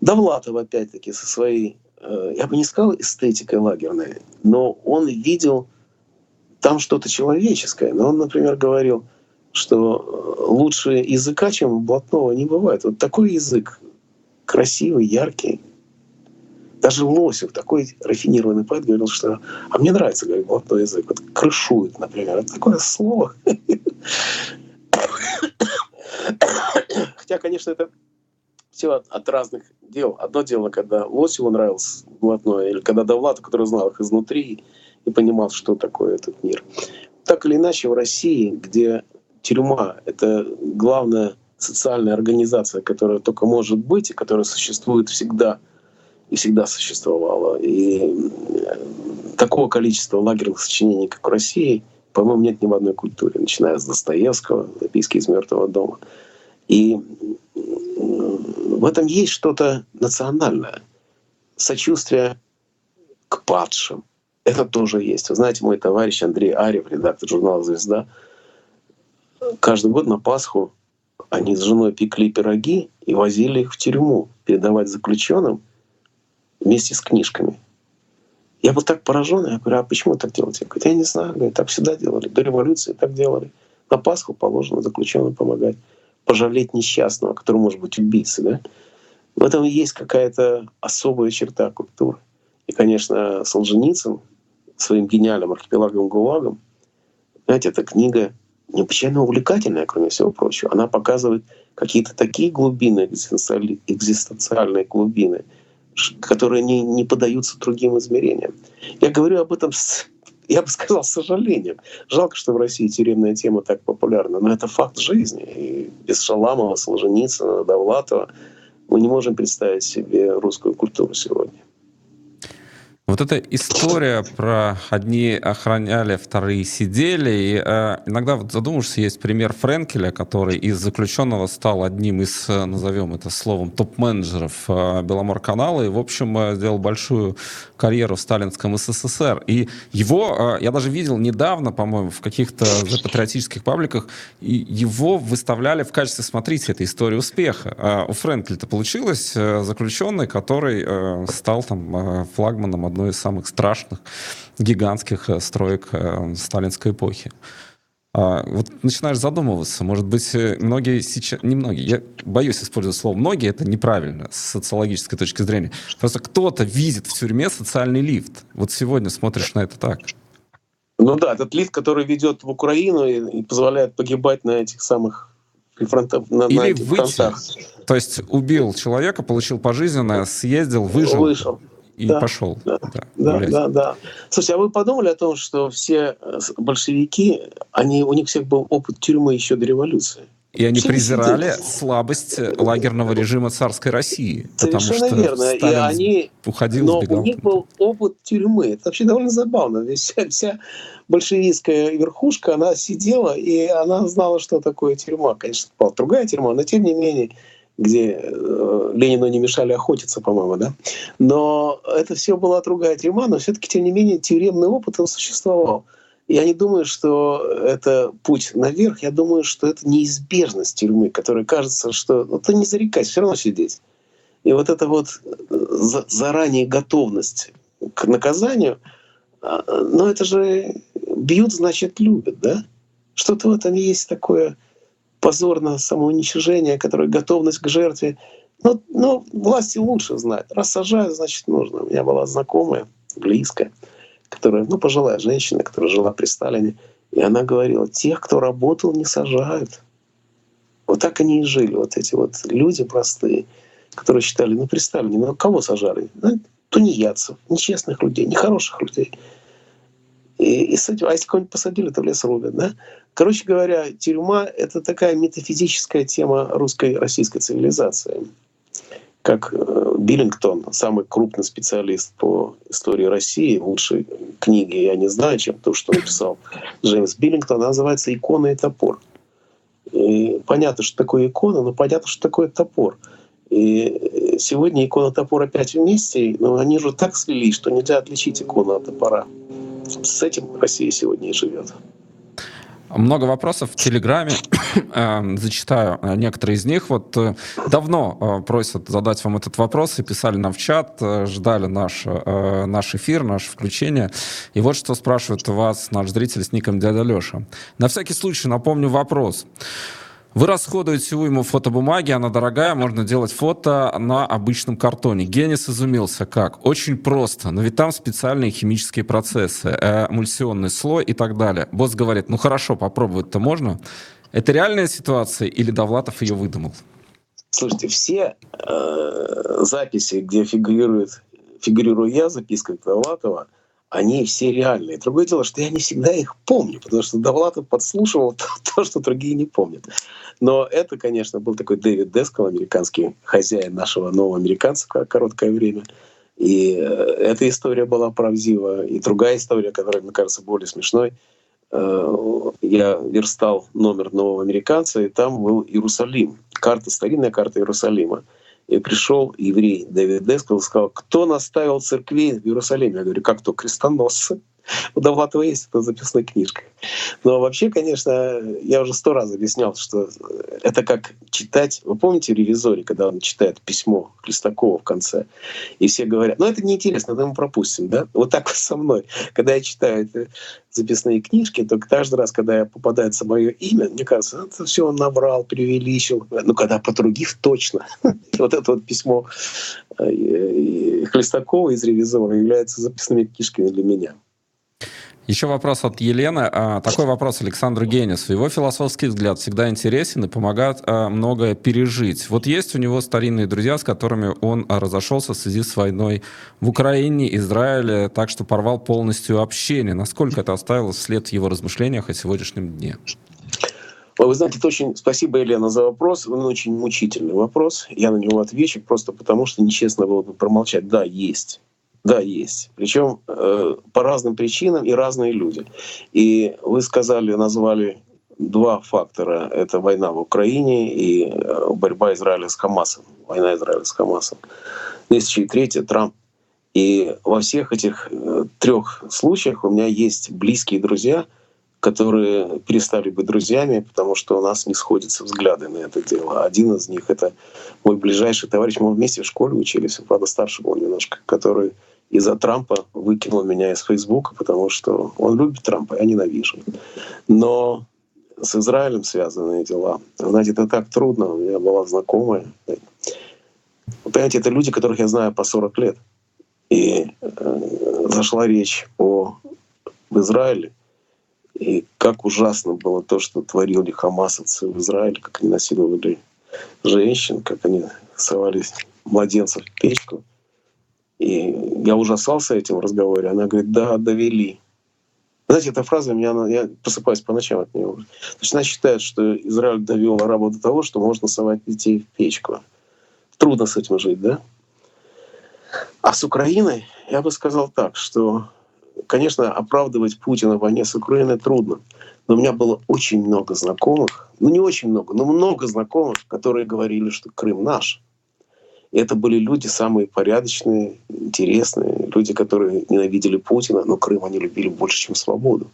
S2: Довлатов, опять-таки, со своей, э, я бы не сказал эстетикой лагерной, но он видел там что-то человеческое. Но он, например, говорил, что э, лучше языка, чем блатного, не бывает. Вот такой язык красивый, яркий. Даже Лосев, такой рафинированный поэт, говорил, что «а мне нравится, говорит, блатной язык». Вот крышует, например. Это такое слово. Хотя, конечно, это все от разных дел. Одно дело, когда Лосеву нравился блатное, или когда Довлату, который знал их изнутри и понимал, что такое этот мир. Так или иначе, в России, где тюрьма — это главная социальная организация, которая только может быть и которая существует всегда и всегда существовала. И такого количества лагерных сочинений, как в России, по-моему, нет ни в одной культуре, начиная с Достоевского, «Записки из мертвого дома». И в этом есть что-то национальное, сочувствие к падшим. Это тоже есть. Вы знаете, мой товарищ Андрей Арев, редактор журнала «Звезда», каждый год на Пасху они с женой пекли пироги и возили их в тюрьму передавать заключенным вместе с книжками. Я был так поражен, я говорю, а почему так делаете? Говорю, я не знаю, говорю, так всегда делали, до революции так делали. На Пасху положено заключенным помогать, пожалеть несчастного, который может быть убийцей. Да? В этом есть какая-то особая черта культуры. И, конечно, Солженицын своим гениальным архипелагом ГУЛАГом, знаете, эта книга необычайно увлекательная, кроме всего прочего. Она показывает какие-то такие глубины, экзистенциальные глубины, которые не, не поддаются другим измерениям. Я говорю об этом с, я бы сказал, с сожалением. Жалко, что в России тюремная тема так популярна, но это факт жизни. И без Шаламова, Солженицына, Довлатова мы не можем представить себе русскую культуру сегодня.
S1: Вот эта история про одни охраняли, вторые сидели. И, э, иногда вот задумаешься, есть пример Френкеля, который из заключенного стал одним из, э, назовем это словом, топ-менеджеров э, Беломор-канала и, в общем, э, сделал большую карьеру в сталинском СССР. И его, э, я даже видел недавно, по-моему, в каких-то патриотических пабликах, и его выставляли в качестве, смотрите, это история успеха. А у Френкеля-то получилось э, заключенный, который э, стал там э, флагманом одной из самых страшных гигантских э, строек э, сталинской эпохи. А, вот начинаешь задумываться, может быть, э, многие сейчас, не многие, я боюсь использовать слово «многие», это неправильно с социологической точки зрения. Просто кто-то видит в тюрьме социальный лифт. Вот сегодня смотришь на это так.
S2: Ну да, этот лифт, который ведет в Украину и, и позволяет погибать на этих самых фронтах, на,
S1: Или на этих выйти. фронтах. То есть убил человека, получил пожизненное, съездил, выжил.
S2: Вышел
S1: и да, пошел.
S2: Да, да, да, да, да. Слушайте, а вы подумали о том, что все э, большевики, они, у них всех был опыт тюрьмы еще до революции?
S1: И они презирали слабость лагерного режима царской России.
S2: Совершенно
S1: потому
S2: что верно. и они,
S1: уходил,
S2: но сбегал. у них был опыт тюрьмы. Это вообще довольно забавно. Ведь вся, вся большевистская верхушка, она сидела, и она знала, что такое тюрьма. Конечно, была другая тюрьма, но тем не менее где э, Ленину не мешали охотиться, по-моему, да. Но это все была другая тюрьма, но все-таки, тем не менее, тюремный опыт он существовал. Я не думаю, что это путь наверх, я думаю, что это неизбежность тюрьмы, которая кажется, что ну, ты не зарекайся, все равно сидеть. И вот эта вот э, заранее готовность к наказанию, но это же бьют, значит, любят, да? Что-то в этом есть такое позорное самоуничижение, которое готовность к жертве. Но, но власти лучше знают. Раз сажают, значит нужно. У меня была знакомая, близкая, которая, ну, пожилая женщина, которая жила при Сталине, и она говорила, тех, кто работал, не сажают. Вот так они и жили, вот эти вот люди простые, которые считали, ну, при Сталине, ну, кого сажали? Ну, тунеядцев, нечестных людей, нехороших людей. И И, и с этим, а если кого-нибудь посадили, то в лес рубят, да? Короче говоря, тюрьма — это такая метафизическая тема русской российской цивилизации. Как э, Биллингтон, самый крупный специалист по истории России, лучшей книги я не знаю, чем то, что написал Джеймс Биллингтон, она называется «Икона и топор». И понятно, что такое икона, но понятно, что такое топор. И сегодня икона топор опять вместе, но они же так слились, что нельзя отличить икону от топора. С этим Россия сегодня и живет.
S1: Много вопросов в Телеграме. Эм, зачитаю э, некоторые из них. Вот э, давно э, просят задать вам этот вопрос и писали нам в чат, ждали наш, наш эфир, наше включение. И вот что спрашивает вас наш зритель с ником Дядя Леша. На всякий случай напомню вопрос. Вы расходуете уйму фотобумаги, она дорогая, можно делать фото на обычном картоне. Генис изумился, как? Очень просто, но ведь там специальные химические процессы, э, эмульсионный слой и так далее. Босс говорит, ну хорошо, попробовать-то можно. Это реальная ситуация или Довлатов ее выдумал?
S2: Слушайте, все э, записи, где фигурирует, фигурирую я, записка Довлатова, они все реальные. Другое дело, что я не всегда их помню, потому что Довлатов подслушивал то, то, что другие не помнят. Но это, конечно, был такой Дэвид Дескал, американский хозяин нашего нового американца короткое время. И э, эта история была правдива. И другая история, которая, мне кажется, более смешной. Э, я верстал номер нового американца, и там был Иерусалим. Карта, старинная карта Иерусалима. И пришел еврей Дэвид Дескал и сказал, кто наставил церкви в Иерусалиме? Я говорю, как то, крестоносцы. У Довлатова есть это записной книжка. Но вообще, конечно, я уже сто раз объяснял, что это как читать... Вы помните в «Ревизоре», когда он читает письмо Хлестакова в конце, и все говорят, ну это неинтересно, это мы пропустим, да? Вот так вот со мной. Когда я читаю записные книжки, то каждый раз, когда попадается мое имя, мне кажется, «Ну, это все он набрал, преувеличил. Ну, когда по других точно. Вот это вот письмо э, Хлестакова из «Ревизора» является записными книжками для меня.
S1: Еще вопрос от Елены. А, такой вопрос Александру Генису. Его философский взгляд всегда интересен и помогает а, многое пережить. Вот есть у него старинные друзья, с которыми он а, разошелся в связи с войной в Украине, Израиле, так что порвал полностью общение. Насколько это оставило след в его размышлениях о сегодняшнем дне?
S2: Вы знаете, это очень спасибо, Елена, за вопрос. Он очень мучительный вопрос. Я на него отвечу просто потому, что нечестно было бы промолчать. Да, есть. Да, есть. Причем э, по разным причинам и разные люди. И вы сказали, назвали два фактора. Это война в Украине и э, борьба Израиля с Хамасом. Война Израиля с Хамасом. Есть еще и третье — Трамп. И во всех этих э, трех случаях у меня есть близкие друзья, которые перестали быть друзьями, потому что у нас не сходятся взгляды на это дело. Один из них — это мой ближайший товарищ. Мы вместе в школе учились, правда, старше был немножко, который из-за Трампа выкинул меня из Фейсбука, потому что он любит Трампа, я ненавижу. Но с Израилем связанные дела. Знаете, это так трудно. У меня была знакомая. Понимаете, это люди, которых я знаю по 40 лет. И э, зашла речь о в Израиле. И как ужасно было то, что творили хамасовцы в Израиле, как они насиловали женщин, как они совали младенцев в печку. И я ужасался этим разговоре. Она говорит, да, довели. Знаете, эта фраза меня, я просыпаюсь по ночам от нее. Значит, она считает, что Израиль довел арабов до того, что можно совать детей в печку. Трудно с этим жить, да? А с Украиной я бы сказал так, что, конечно, оправдывать Путина в войне с Украиной трудно. Но у меня было очень много знакомых, ну не очень много, но много знакомых, которые говорили, что Крым наш. Это были люди самые порядочные, интересные, люди, которые ненавидели Путина, но Крым они любили больше, чем свободу.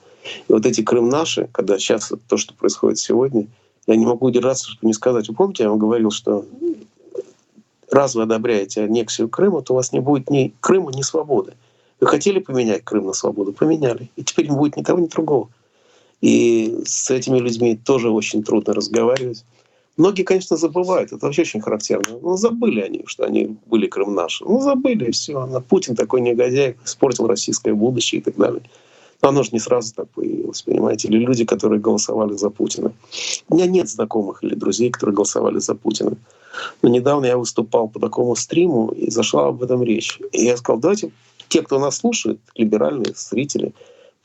S2: И вот эти Крым наши, когда сейчас то, что происходит сегодня, я не могу удержаться, чтобы не сказать. Вы помните, я вам говорил, что раз вы одобряете аннексию Крыма, то у вас не будет ни Крыма, ни свободы. Вы хотели поменять Крым на свободу? Поменяли. И теперь не будет ни того, ни другого. И с этими людьми тоже очень трудно разговаривать. Многие, конечно, забывают, это вообще очень характерно. Ну, забыли они, что они были Крым наши. Ну, забыли, и все. Путин такой негодяй, испортил российское будущее и так далее. Но оно же не сразу так появилось, понимаете? Или люди, которые голосовали за Путина. У меня нет знакомых или друзей, которые голосовали за Путина. Но недавно я выступал по такому стриму, и зашла об этом речь. И я сказал, давайте те, кто нас слушает, либеральные зрители,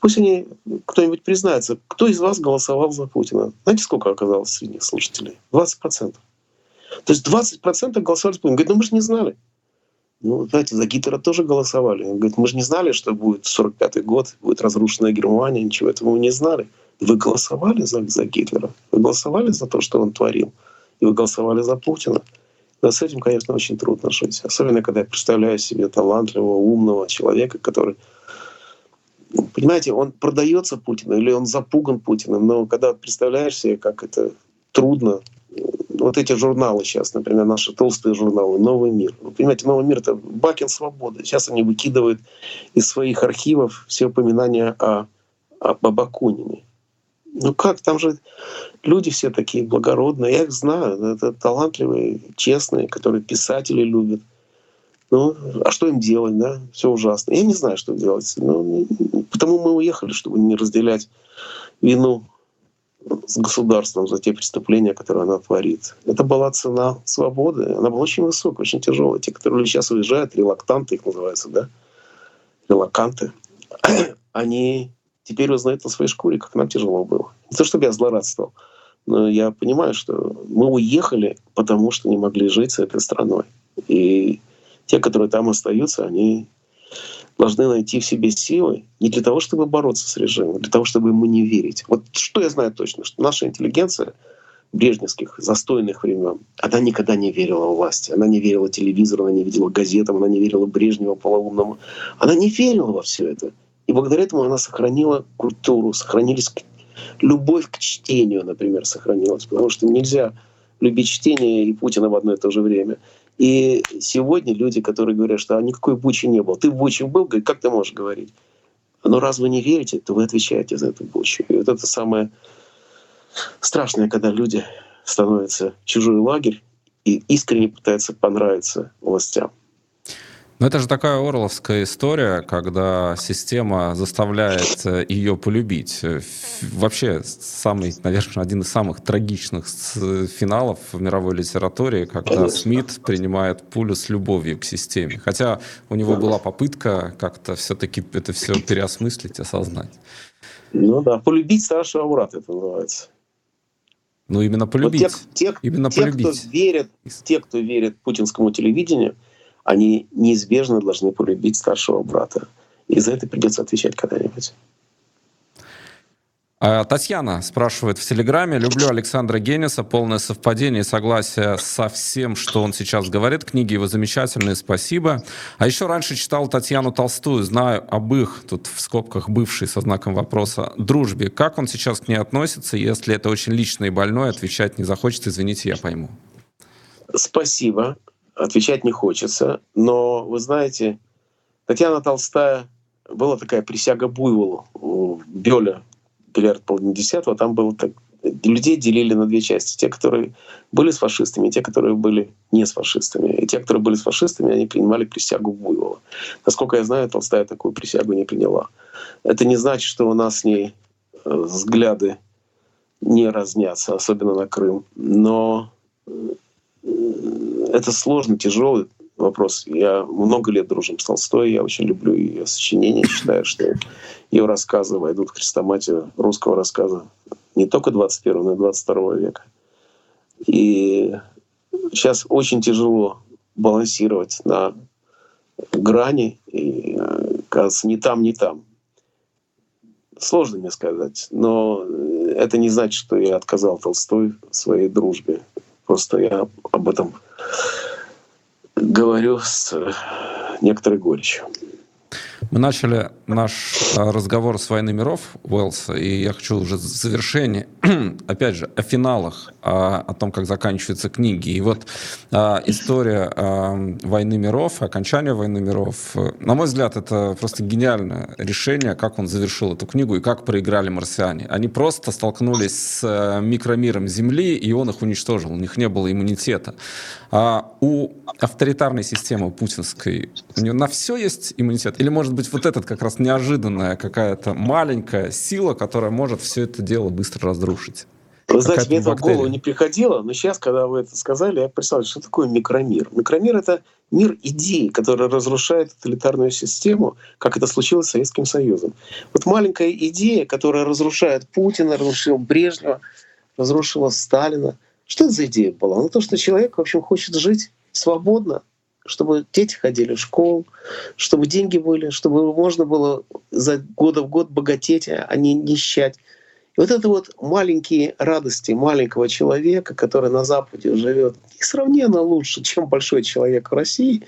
S2: Пусть они, кто-нибудь признается, кто из вас голосовал за Путина. Знаете, сколько оказалось среди слушателей? 20%. То есть 20% голосовали за Путина. Говорит, ну мы же не знали. Ну, знаете, за Гитлера тоже голосовали. Он говорит, мы же не знали, что будет 45-й год, будет разрушена Германия, ничего этого мы не знали. Вы голосовали за, за Гитлера, вы голосовали за то, что он творил, и вы голосовали за Путина. Но с этим, конечно, очень трудно жить. Особенно, когда я представляю себе талантливого, умного человека, который Понимаете, он продается Путину или он запуган Путиным, но когда представляешь себе, как это трудно, вот эти журналы сейчас, например, наши толстые журналы «Новый мир». Вы понимаете, «Новый мир» — это бакин свободы. Сейчас они выкидывают из своих архивов все упоминания о, об Бакунине. Ну как, там же люди все такие благородные, я их знаю, это талантливые, честные, которые писатели любят. Ну, а что им делать, да? Все ужасно. Я не знаю, что делать. Ну, потому мы уехали, чтобы не разделять вину с государством за те преступления, которые она творит. Это была цена свободы. Она была очень высокая, очень тяжелая. Те, которые сейчас уезжают, релактанты их называются, да? Релаканты. Они теперь узнают на своей шкуре, как нам тяжело было. Не то, чтобы я злорадствовал, но я понимаю, что мы уехали, потому что не могли жить с этой страной. И те, которые там остаются, они должны найти в себе силы не для того, чтобы бороться с режимом, а для того, чтобы ему не верить. Вот что я знаю точно, что наша интеллигенция брежневских застойных времен, она никогда не верила власти, она не верила телевизору, она не видела газетам, она не верила Брежневу полоумному, она не верила во все это. И благодаря этому она сохранила культуру, сохранились любовь к чтению, например, сохранилась, потому что нельзя любить чтение и Путина в одно и то же время. И сегодня люди, которые говорят, что а никакой Бучи не было, ты в Буче был, говорит, как ты можешь говорить? Но раз вы не верите, то вы отвечаете за эту Бучу. И вот это самое страшное, когда люди становятся в чужой лагерь и искренне пытаются понравиться властям.
S1: Но это же такая орловская история, когда система заставляет э, ее полюбить. Э, вообще, самый, наверное, один из самых трагичных финалов в мировой литературе, когда Конечно. Смит принимает пулю с любовью к системе. Хотя у него была попытка как-то все-таки это все переосмыслить, осознать.
S2: Ну да, полюбить старшего брата это называется.
S1: Ну именно полюбить. Вот
S2: те, те,
S1: именно
S2: те,
S1: полюбить.
S2: Кто верит, те, кто верит путинскому телевидению, они неизбежно должны полюбить старшего брата. И за это придется отвечать когда-нибудь.
S1: А, Татьяна спрашивает в Телеграме. Люблю Александра Генниса. Полное совпадение и согласие со всем, что он сейчас говорит. Книги его замечательные, спасибо. А еще раньше читал Татьяну Толстую. Знаю об их, тут в скобках бывшей со знаком вопроса, дружбе. Как он сейчас к ней относится? Если это очень личное и больное, отвечать не захочет. Извините, я пойму.
S2: Спасибо отвечать не хочется. Но вы знаете, Татьяна Толстая была такая присяга буйволу у Бёля, Бильярд половины десятого, там было так, людей делили на две части. Те, которые были с фашистами, и те, которые были не с фашистами. И те, которые были с фашистами, они принимали присягу буйвола. Насколько я знаю, Толстая такую присягу не приняла. Это не значит, что у нас с ней э, взгляды не разнятся, особенно на Крым. Но это сложный, тяжелый вопрос. Я много лет дружим с Толстой, я очень люблю ее сочинения, считаю, что ее рассказы войдут в хрестоматию русского рассказа не только 21 но и 22 века. И сейчас очень тяжело балансировать на грани, и, кажется, не там, не там. Сложно мне сказать, но это не значит, что я отказал Толстой своей дружбе. Просто я об этом говорю с некоторой горечью.
S1: Мы начали наш а, разговор с «Войны миров» Уэллса, и я хочу уже в завершении, опять же, о финалах, о, о том, как заканчиваются книги. И вот а, история а, «Войны миров», окончания «Войны миров», на мой взгляд, это просто гениальное решение, как он завершил эту книгу и как проиграли марсиане. Они просто столкнулись с э, микромиром Земли, и он их уничтожил, у них не было иммунитета. А у авторитарной системы путинской у нее на все есть иммунитет? Или, может быть, вот этот как раз неожиданная какая-то маленькая сила, которая может все это дело быстро разрушить?
S2: Вы знаете, мне это в голову не приходило, но сейчас, когда вы это сказали, я представляю, что такое микромир. Микромир — это мир идей, который разрушает тоталитарную систему, как это случилось с Советским Союзом. Вот маленькая идея, которая разрушает Путина, разрушила Брежнева, разрушила Сталина. Что это за идея была? Ну, то, что человек, в общем, хочет жить свободно, чтобы дети ходили в школу, чтобы деньги были, чтобы можно было за года в год богатеть, а не нищать. И вот это вот маленькие радости маленького человека, который на Западе живет несравненно лучше, чем большой человек в России,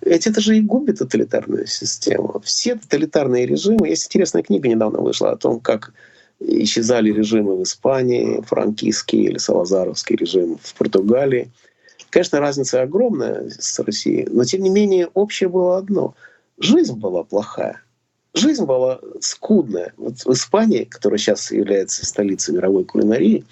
S2: ведь это же и губит тоталитарную систему. Все тоталитарные режимы, есть интересная книга недавно вышла о том, как исчезали режимы в Испании, франкистский или салазаровский режим в Португалии. Конечно, разница огромная с Россией, но тем не менее общее было одно. Жизнь была плохая жизнь была скудная. Вот в Испании, которая сейчас является столицей мировой кулинарии,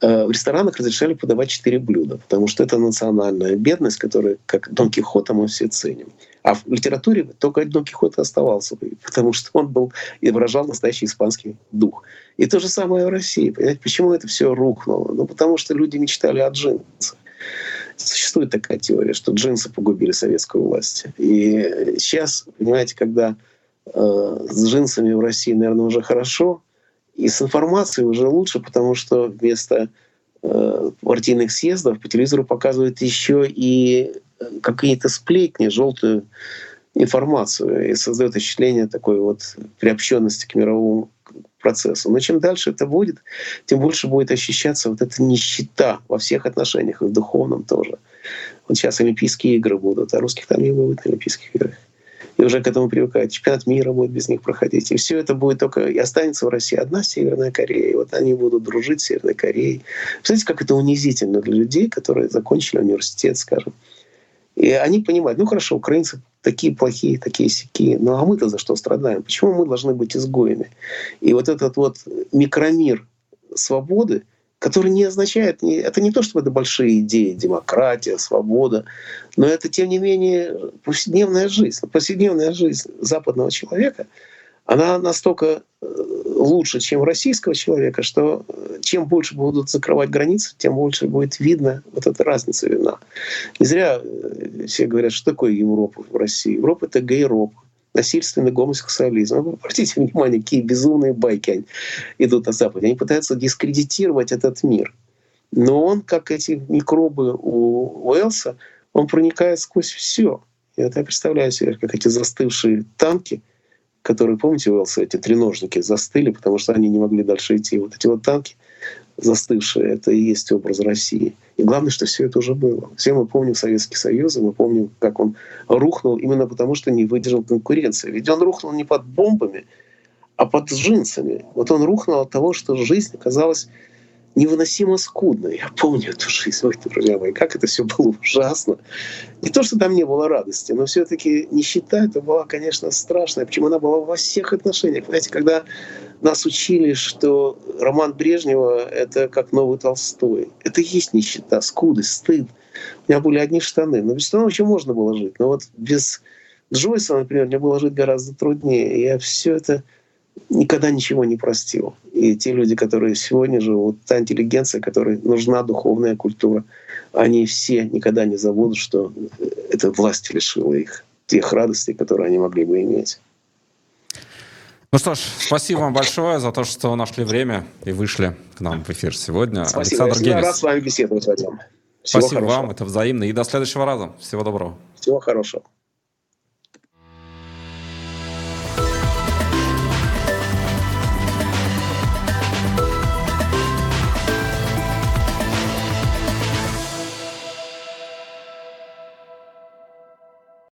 S2: э, в ресторанах разрешали подавать четыре блюда, потому что это национальная бедность, которую, как Дон Кихота, мы все ценим. А в литературе только Дон Кихот оставался, потому что он был и выражал настоящий испанский дух. И то же самое в России. Понимаете, почему это все рухнуло? Ну, потому что люди мечтали о джинсах. Существует такая теория, что джинсы погубили советскую власть. И сейчас, понимаете, когда Э, с джинсами в России, наверное, уже хорошо. И с информацией уже лучше, потому что вместо э, партийных съездов по телевизору показывают еще и э, какие-то сплетни, желтую информацию и создает впечатление такой вот приобщенности к мировому процессу. Но чем дальше это будет, тем больше будет ощущаться вот эта нищета во всех отношениях, и в духовном тоже. Вот сейчас Олимпийские игры будут, а русских там не будет на Олимпийских играх и уже к этому привыкают. Чемпионат мира будет без них проходить. И все это будет только... И останется в России одна Северная Корея. И вот они будут дружить с Северной Кореей. Представляете, как это унизительно для людей, которые закончили университет, скажем. И они понимают, ну хорошо, украинцы такие плохие, такие сякие, ну а мы-то за что страдаем? Почему мы должны быть изгоями? И вот этот вот микромир свободы — который не означает, это не то, что это большие идеи, демократия, свобода, но это, тем не менее, повседневная жизнь. Повседневная жизнь западного человека, она настолько э, лучше, чем российского человека, что э, чем больше будут закрывать границы, тем больше будет видно вот эта разница видна. Не зря э, все говорят, что такое Европа в России. Европа — это гейропа насильственный гомосексуализм. Вы обратите внимание, какие безумные байки идут на Западе. Они пытаются дискредитировать этот мир. Но он, как эти микробы у Уэлса, он проникает сквозь все. Я представляю себе, как эти застывшие танки, которые, помните, Уэлса, эти треножники застыли, потому что они не могли дальше идти. Вот эти вот танки — застывшее, это и есть образ России. И главное, что все это уже было. Все мы помним Советский Союз, и мы помним, как он рухнул именно потому, что не выдержал конкуренции. Ведь он рухнул не под бомбами, а под джинсами. Вот он рухнул от того, что жизнь оказалась невыносимо скудно. Я помню эту жизнь, ой, друзья мои, как это все было ужасно. Не то, что там не было радости, но все-таки нищета это была, конечно, страшная. Почему она была во всех отношениях? Знаете, когда нас учили, что роман Брежнева — это как новый Толстой. Это и есть нищета, скудость, стыд. У меня были одни штаны. Но без штанов еще можно было жить. Но вот без Джойса, например, мне было жить гораздо труднее. Я все это никогда ничего не простил. И те люди, которые сегодня живут, та интеллигенция, которой нужна духовная культура, они все никогда не забудут, что эта власть лишила их тех радостей, которые они могли бы иметь.
S1: Ну что ж, спасибо вам большое за то, что нашли время и вышли к нам в эфир сегодня.
S2: Спасибо. Александр Я рад с вами беседовать, Вадим.
S1: Всего спасибо хорошего. вам, это взаимно. И до следующего раза. Всего доброго.
S2: Всего хорошего.